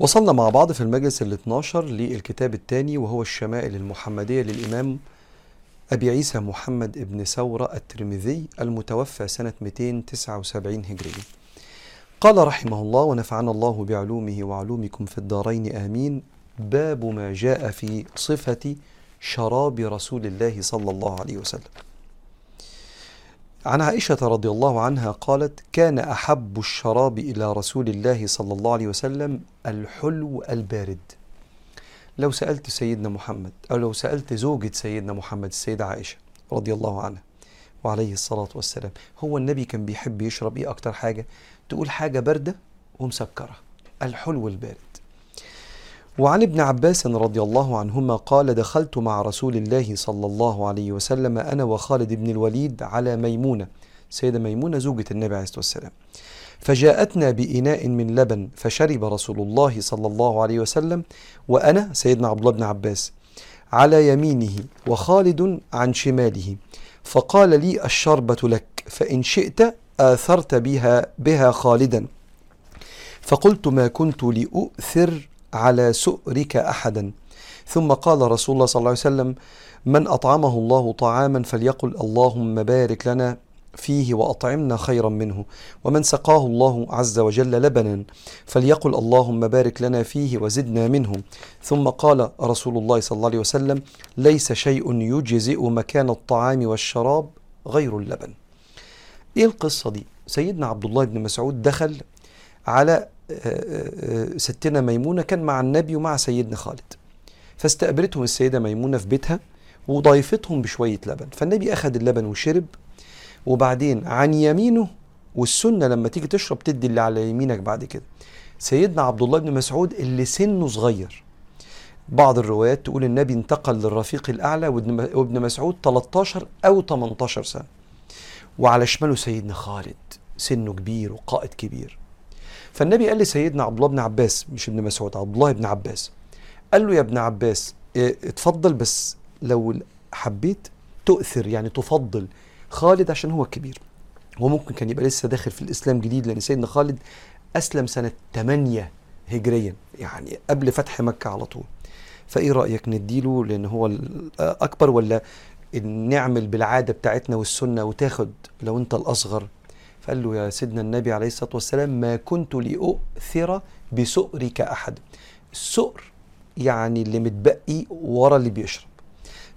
وصلنا مع بعض في المجلس ال 12 للكتاب الثاني وهو الشمائل المحمدية للإمام أبي عيسى محمد بن ثورة الترمذي المتوفى سنة 279 هجرية قال رحمه الله ونفعنا الله بعلومه وعلومكم في الدارين آمين. باب ما جاء في صفة شراب رسول الله صلى الله عليه وسلم. عن عائشة رضي الله عنها قالت كان أحب الشراب إلى رسول الله صلى الله عليه وسلم الحلو البارد. لو سألت سيدنا محمد أو لو سألت زوجة سيدنا محمد السيدة عائشة رضي الله عنها وعليه الصلاة والسلام هو النبي كان بيحب يشرب إيه أكتر حاجة؟ تقول حاجة باردة ومسكرة الحلو البارد. وعن ابن عباس رضي الله عنهما قال دخلت مع رسول الله صلى الله عليه وسلم أنا وخالد بن الوليد على ميمونة. سيدة ميمونة زوجة النبي عليه الصلاة والسلام. فجاءتنا بإناء من لبن فشرب رسول الله صلى الله عليه وسلم وأنا سيدنا عبد الله بن عباس على يمينه وخالد عن شماله. فقال لي الشربة لك فإن شئت آثرت بها بها خالدا. فقلت ما كنت لأؤثر على سؤرك أحدا. ثم قال رسول الله صلى الله عليه وسلم من أطعمه الله طعاما فليقل اللهم بارك لنا فيه وأطعمنا خيرا منه ومن سقاه الله عز وجل لبنا فليقل اللهم بارك لنا فيه وزدنا منه. ثم قال رسول الله صلى الله عليه وسلم ليس شيء يجزئ مكان الطعام والشراب غير اللبن. إيه القصة دي؟ سيدنا عبد الله بن مسعود دخل على ستنا ميمونة كان مع النبي ومع سيدنا خالد. فاستقبلتهم السيدة ميمونة في بيتها وضيفتهم بشوية لبن. فالنبي أخذ اللبن وشرب وبعدين عن يمينه والسنة لما تيجي تشرب تدي اللي على يمينك بعد كده. سيدنا عبد الله بن مسعود اللي سنه صغير. بعض الروايات تقول النبي انتقل للرفيق الأعلى وابن مسعود 13 أو 18 سنة. وعلى شماله سيدنا خالد سنه كبير وقائد كبير. فالنبي قال لسيدنا عبد الله بن عباس مش ابن مسعود عبد الله بن عباس. قال له يا ابن عباس آه اتفضل بس لو حبيت تؤثر يعني تفضل. خالد عشان هو الكبير وممكن كان يبقى لسه داخل في الإسلام جديد لأن سيدنا خالد أسلم سنة 8 هجريا يعني قبل فتح مكة على طول. فإيه رأيك نديله؟ لأن هو الاكبر ولا نعمل بالعادة بتاعتنا والسنة وتاخد لو أنت الأصغر؟ فقال له يا سيدنا النبي عليه الصلاة والسلام ما كنت لأؤثر بسؤرك أحد. السؤر يعني اللي متبقي ورا اللي بيشرب.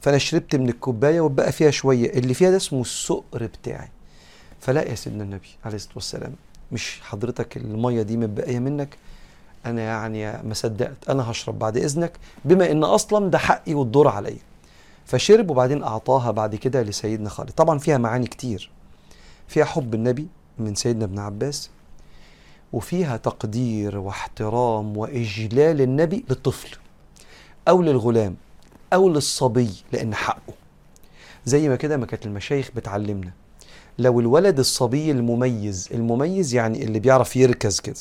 فأنا شربت من الكوباية وبقى فيها شوية. اللي فيها ده اسمه السؤر بتاعي. فلا يا سيدنا النبي عليه الصلاة والسلام مش حضرتك المية دي متبقية منك؟ أنا يعني ما صدقت. أنا هشرب بعد إذنك بما إن أصلا ده حقي والدور عليا. فشرب وبعدين أعطاها بعد كده لسيدنا خالد. طبعا فيها معاني كتير. فيها حب النبي من سيدنا ابن عباس وفيها تقدير واحترام وإجلال النبي للطفل أو للغلام أو للصبي لأن حقه. زي ما كده ما كانت المشايخ بتعلمنا. لو الولد الصبي المميز المميز يعني اللي بيعرف يركز كده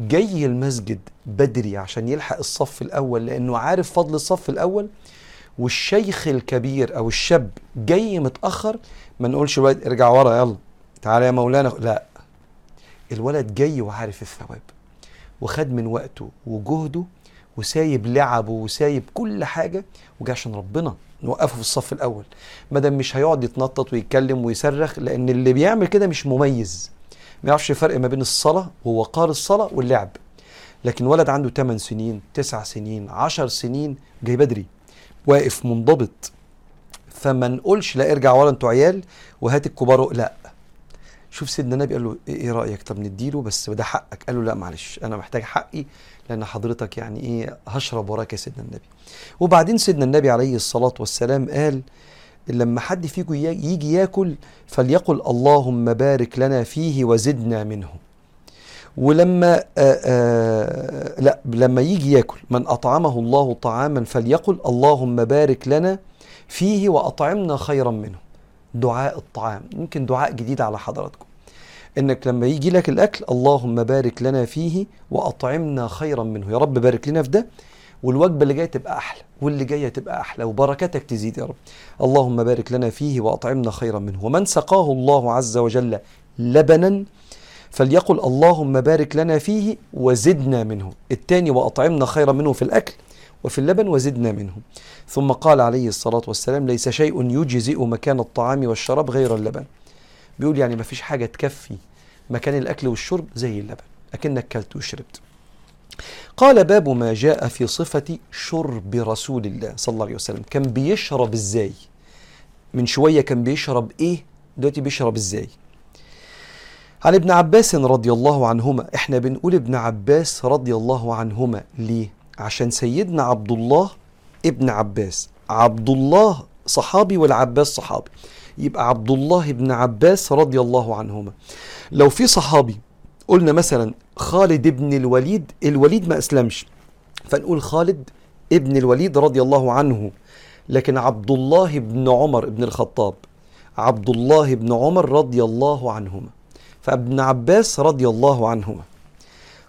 جاي المسجد بدري عشان يلحق الصف الأول لأنه عارف فضل الصف الأول والشيخ الكبير أو الشاب جاي متأخر ما نقولش الولد ارجع ورا يلا تعالى يا مولانا. لا الولد جاي وعارف الثواب وخد من وقته وجهده وسايب لعبه وسايب كل حاجة وجاي عشان ربنا نوقفه في الصف الأول. ما دام مش هيقعد يتنطط ويتكلم ويصرخ لأن اللي بيعمل كده مش مميز. ما يعرفش الفرق ما بين الصلاة ووقار الصلاة واللعب. لكن ولد عنده 8 سنين 9 سنين 10 سنين جاي بدري. واقف منضبط. فما نقولش لا ارجع ورا أنتوا عيال وهات الكبار لا شوف سيدنا النبي قال له إيه رأيك؟ طب نديله؟ بس ده حقك. قال له لا معلش أنا محتاج حقي لأن حضرتك يعني إيه هشرب وراك يا سيدنا النبي. وبعدين سيدنا النبي عليه الصلاة والسلام قال لما حد فيكم يجي ياكل فليقل اللهم بارك لنا فيه وزدنا منه. ولما آآ آآ لا لما يجي ياكل من أطعمه الله طعاما فليقل اللهم بارك لنا فيه وأطعمنا خيرا منه. دعاء الطعام. يمكن دعاء جديد على حضراتكم. إنك لما يجي لك الأكل اللهم بارك لنا فيه وأطعمنا خيرا منه. يا رب بارك لنا في ده والوجبة اللي جاية تبقى أحلى واللي جاية تبقى أحلى وبركاتك تزيد يا رب. اللهم بارك لنا فيه وأطعمنا خيرا منه. ومن سقاه الله عز وجل لبنا فليقل اللهم بارك لنا فيه وزدنا منه. الثاني وأطعمنا خيرا منه في الأكل وفي اللبن وزدنا منه. ثم قال عليه الصلاة والسلام ليس شيء يجزئ مكان الطعام والشراب غير اللبن. بيقول يعني ما فيش حاجة تكفي مكان الأكل والشرب زي اللبن. أكنك كلت وشربت. قال باب ما جاء في صفة شرب رسول الله صلى الله عليه وسلم. كان بيشرب إزاي؟ من شوية كان بيشرب إيه؟ دلوقتي بيشرب إزاي؟ عن ابن عباس رضي الله عنهما. إحنا بنقول ابن عباس رضي الله عنهما. ليه؟ عشان سيدنا عبد الله ابن عباس. عبد الله صحابي والعباس صحابي. يبقى عبد الله بن عباس رضي الله عنهما. لو في صحابي قلنا مثلا خالد بن الوليد الوليد ما أسلمش. فنقول خالد ابن الوليد رضي الله عنه. لكن عبد الله بن عمر بن الخطاب. عبد الله بن عمر رضي الله عنهما. فابن عباس رضي الله عنهما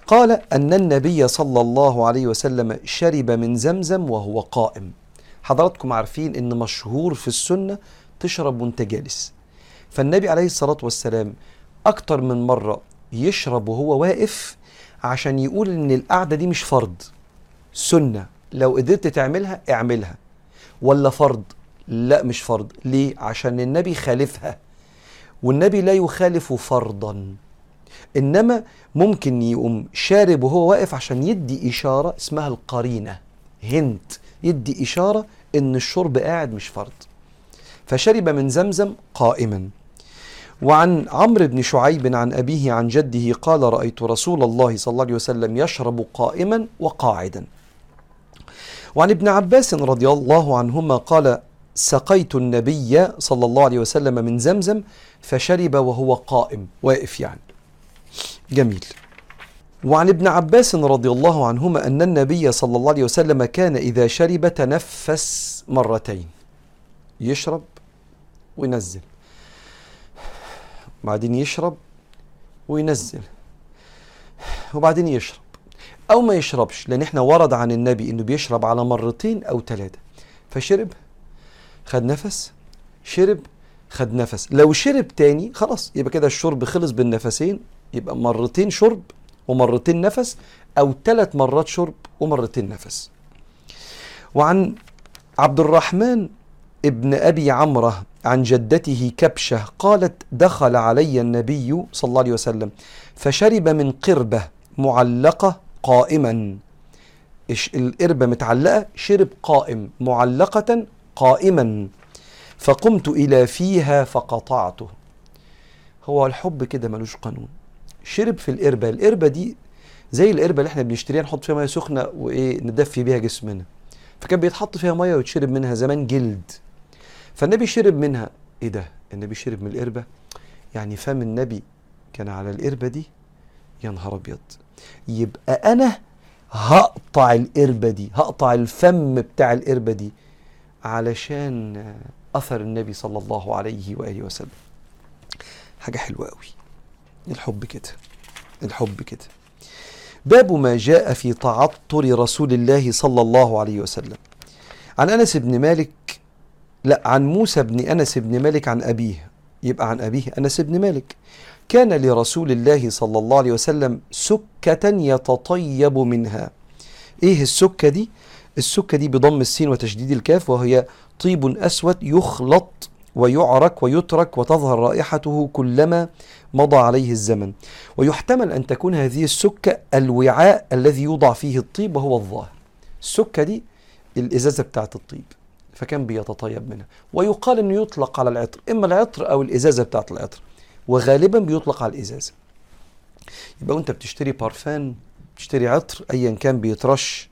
قال أن النبي صلى الله عليه وسلم شرب من زمزم وهو قائم. حضراتكم عارفين إن مشهور في السنة تشرب وأنت جالس. فالنبي عليه الصلاة والسلام أكتر من مرة يشرب وهو واقف عشان يقول إن القعدة دي مش فرض. سنة. لو قدرت تعملها اعملها. ولا فرض؟ لا مش فرض. ليه؟ عشان النبي خالفها. والنبي لا يخالف فرضا. إنما ممكن يقوم شارب وهو واقف عشان يدي إشارة اسمها القرينة هنت. يدي إشارة إن الشرب قاعد مش فرض. فشرب من زمزم قائما. وعن عمرو بن شعيب عن أبيه عن جده قال رأيت رسول الله صلى الله عليه وسلم يشرب قائما وقاعدا. وعن ابن عباس رضي الله عنهما قال سقيت النبي صلى الله عليه وسلم من زمزم فشرب وهو قائم واقف يعني. جميل. وعن ابن عباس رضي الله عنهما أن النبي صلى الله عليه وسلم كان إذا شرب تنفس مرتين. يشرب وينزل. بعدين يشرب وينزل. وبعدين يشرب. أو ما يشربش لأن إحنا ورد عن النبي إنه بيشرب على مرتين أو ثلاثة. فشرب خد نفس شرب خد نفس. لو شرب تاني خلاص يبقى كده الشرب خلص بالنفسين يبقى مرتين شرب ومرتين نفس أو ثلاث مرات شرب ومرتين نفس. وعن عبد الرحمن ابن أبي عمرة عن جدته كبشة قالت دخل علي النبي صلى الله عليه وسلم فشرب من قربة معلقة قائما. القربة متعلقة شرب قائم معلقة قائما فقمت إلى فيها فقطعته. هو الحب كده ملوش قانون. شرب في القربة. القربة دي زي القربة اللي إحنا بنشتريها نحط فيها مية سخنة وإيه ندفي بيها جسمنا. فكان بيتحط فيها مية ويتشرب منها زمان جلد. فالنبي شرب منها. إيه ده؟ النبي شرب من القربة؟ يعني فم النبي كان على القربة دي؟ يا نهار أبيض! يبقى أنا هقطع القربة دي هقطع الفم بتاع القربة دي. علشان أثر النبي صلى الله عليه وآله وسلم. حاجة حلوة قوي الحب كده. الحب كده. باب ما جاء في تعطر رسول الله صلى الله عليه وسلم. عن أنس بن مالك لا عن موسى بن أنس بن مالك عن أبيه. يبقى عن أبيه أنس بن مالك. كان لرسول الله صلى الله عليه وسلم سكة يتطيب منها. إيه السكة دي؟ السكة دي بضم السين وتشديد الكاف وهي طيب أسود يخلط ويعرك ويترك وتظهر رائحته كلما مضى عليه الزمن. ويحتمل أن تكون هذه السكة الوعاء الذي يوضع فيه الطيب وهو الظاهر. السكة دي الإزازة بتاعت الطيب فكان بيتطيب منها. ويقال إنه يطلق على العطر إما العطر أو الإزازة بتاعت العطر وغالبا بيطلق على الإزازة. يبقى وأنت بتشتري بارفان بتشتري عطر ايا كان بيترش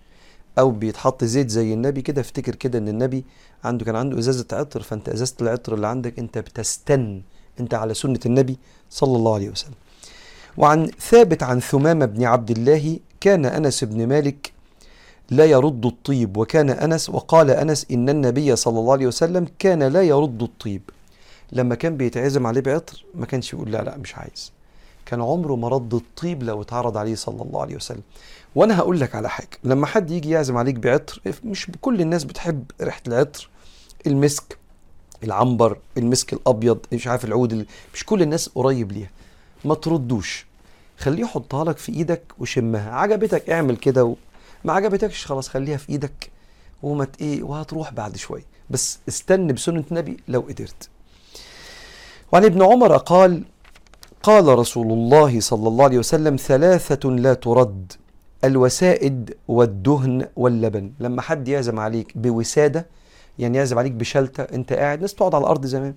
أو بيتحط زيت زي النبي كده. افتكر كده إن النبي عنده كان عنده إزازة عطر فأنت إزازة العطر اللي عندك أنت بتستن أنت على سنة النبي صلى الله عليه وسلم. وعن ثابت عن ثمامة بن عبد الله كان أنس بن مالك لا يرد الطيب وكان أنس وقال أنس إن النبي صلى الله عليه وسلم كان لا يرد الطيب. لما كان بيتعزم عليه بعطر ما كانش يقول لا لا مش عايز. كان عمره ما رد الطيب لو اتعرض عليه صلى الله عليه وسلم. وأنا هقول لك على حاجة. لما حد يجي يعزم عليك بعطر مش كل الناس بتحب ريحة العطر. المسك العنبر المسك الأبيض مش عارف العود مش كل الناس قريب ليها. ما تردوش. خليه يحطها لك في إيدك وشمها. عجبتك اعمل كده و... ما عجبتكش خلاص خليها في إيدك وما إيه وهتروح بعد شوية. بس استنى بسنة النبي لو قدرت. وعن ابن عمر قال قال رسول الله صلى الله عليه وسلم ثلاثة لا ترد. الوسائد والدهن واللبن. لما حد يعزم عليك بوسادة يعني يعزم عليك بشلتة انت قاعد ناس تقعد على الأرض زمان.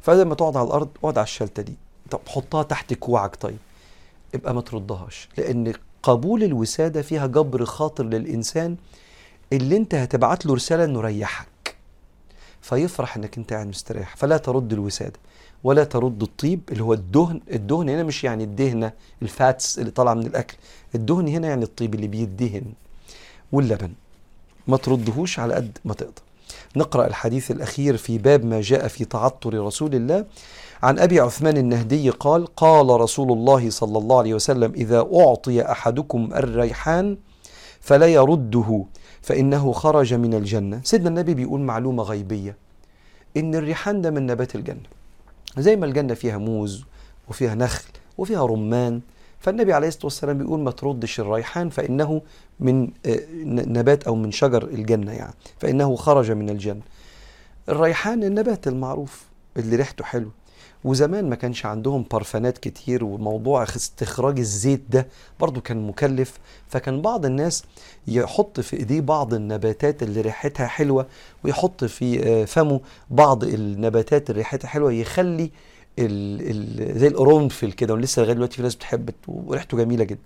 فلما تقعد على الأرض اقعد على الشلتة دي. طب حطها تحت كوعك طيب. يبقى ما تردهاش. لأن قبول الوسادة فيها جبر خاطر للإنسان اللي انت هتبعت له رسالة انه ريحك. فيفرح إنك أنت قاعد مستريح. فلا ترد الوسادة ولا ترد الطيب اللي هو الدهن. الدهن هنا مش يعني الدهنة الفاتس اللي طالعة من الأكل. الدهن هنا يعني الطيب اللي بيدهن واللبن. ما تردهوش على قد ما تقدر. نقرأ الحديث الأخير في باب ما جاء في تعطر رسول الله. عن أبي عثمان النهدي قال قال رسول الله صلى الله عليه وسلم إذا أعطي أحدكم الريحان فلا يرده فإنه خرج من الجنة. سيدنا النبي بيقول معلومة غيبية إن الريحان ده من نبات الجنة. زي ما الجنة فيها موز وفيها نخل وفيها رمان فالنبي عليه الصلاة والسلام بيقول ما تردش الريحان فإنه من آه، نبات أو من شجر الجنة يعني فإنه خرج من الجنة. الريحان النبات المعروف اللي ريحته حلو. وزمان ما كانش عندهم برفانات كتير وموضوع استخراج الزيت ده برضو كان مكلف. فكان بعض الناس يحط في إيديه بعض النباتات اللي ريحتها حلوة ويحط في آه، فمه بعض النباتات اللي ريحتها حلوة يخلي ال ال زي القرنفل كده ولسه لغاية دلوقتي في ناس بتحب وريحته جميلة جدا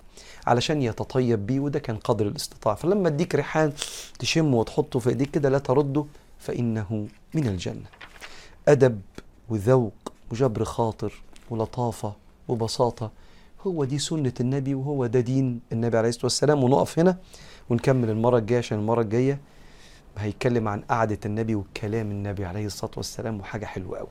علشان يتطيب بيه وده كان قدر الاستطاعة. فلما اديك ريحان تشمه وتحطه في إيديك كده لا ترده فإنه من الجنة. أدب وذوق وجبر خاطر ولطافة وبساطة. هو دي سنة النبي وهو ده دين النبي عليه الصلاة والسلام. ونقف هنا ونكمل المرة الجاية عشان المرة الجاية هيتكلم عن قعدة النبي وكلام النبي عليه الصلاة والسلام وحاجة حلوة قوي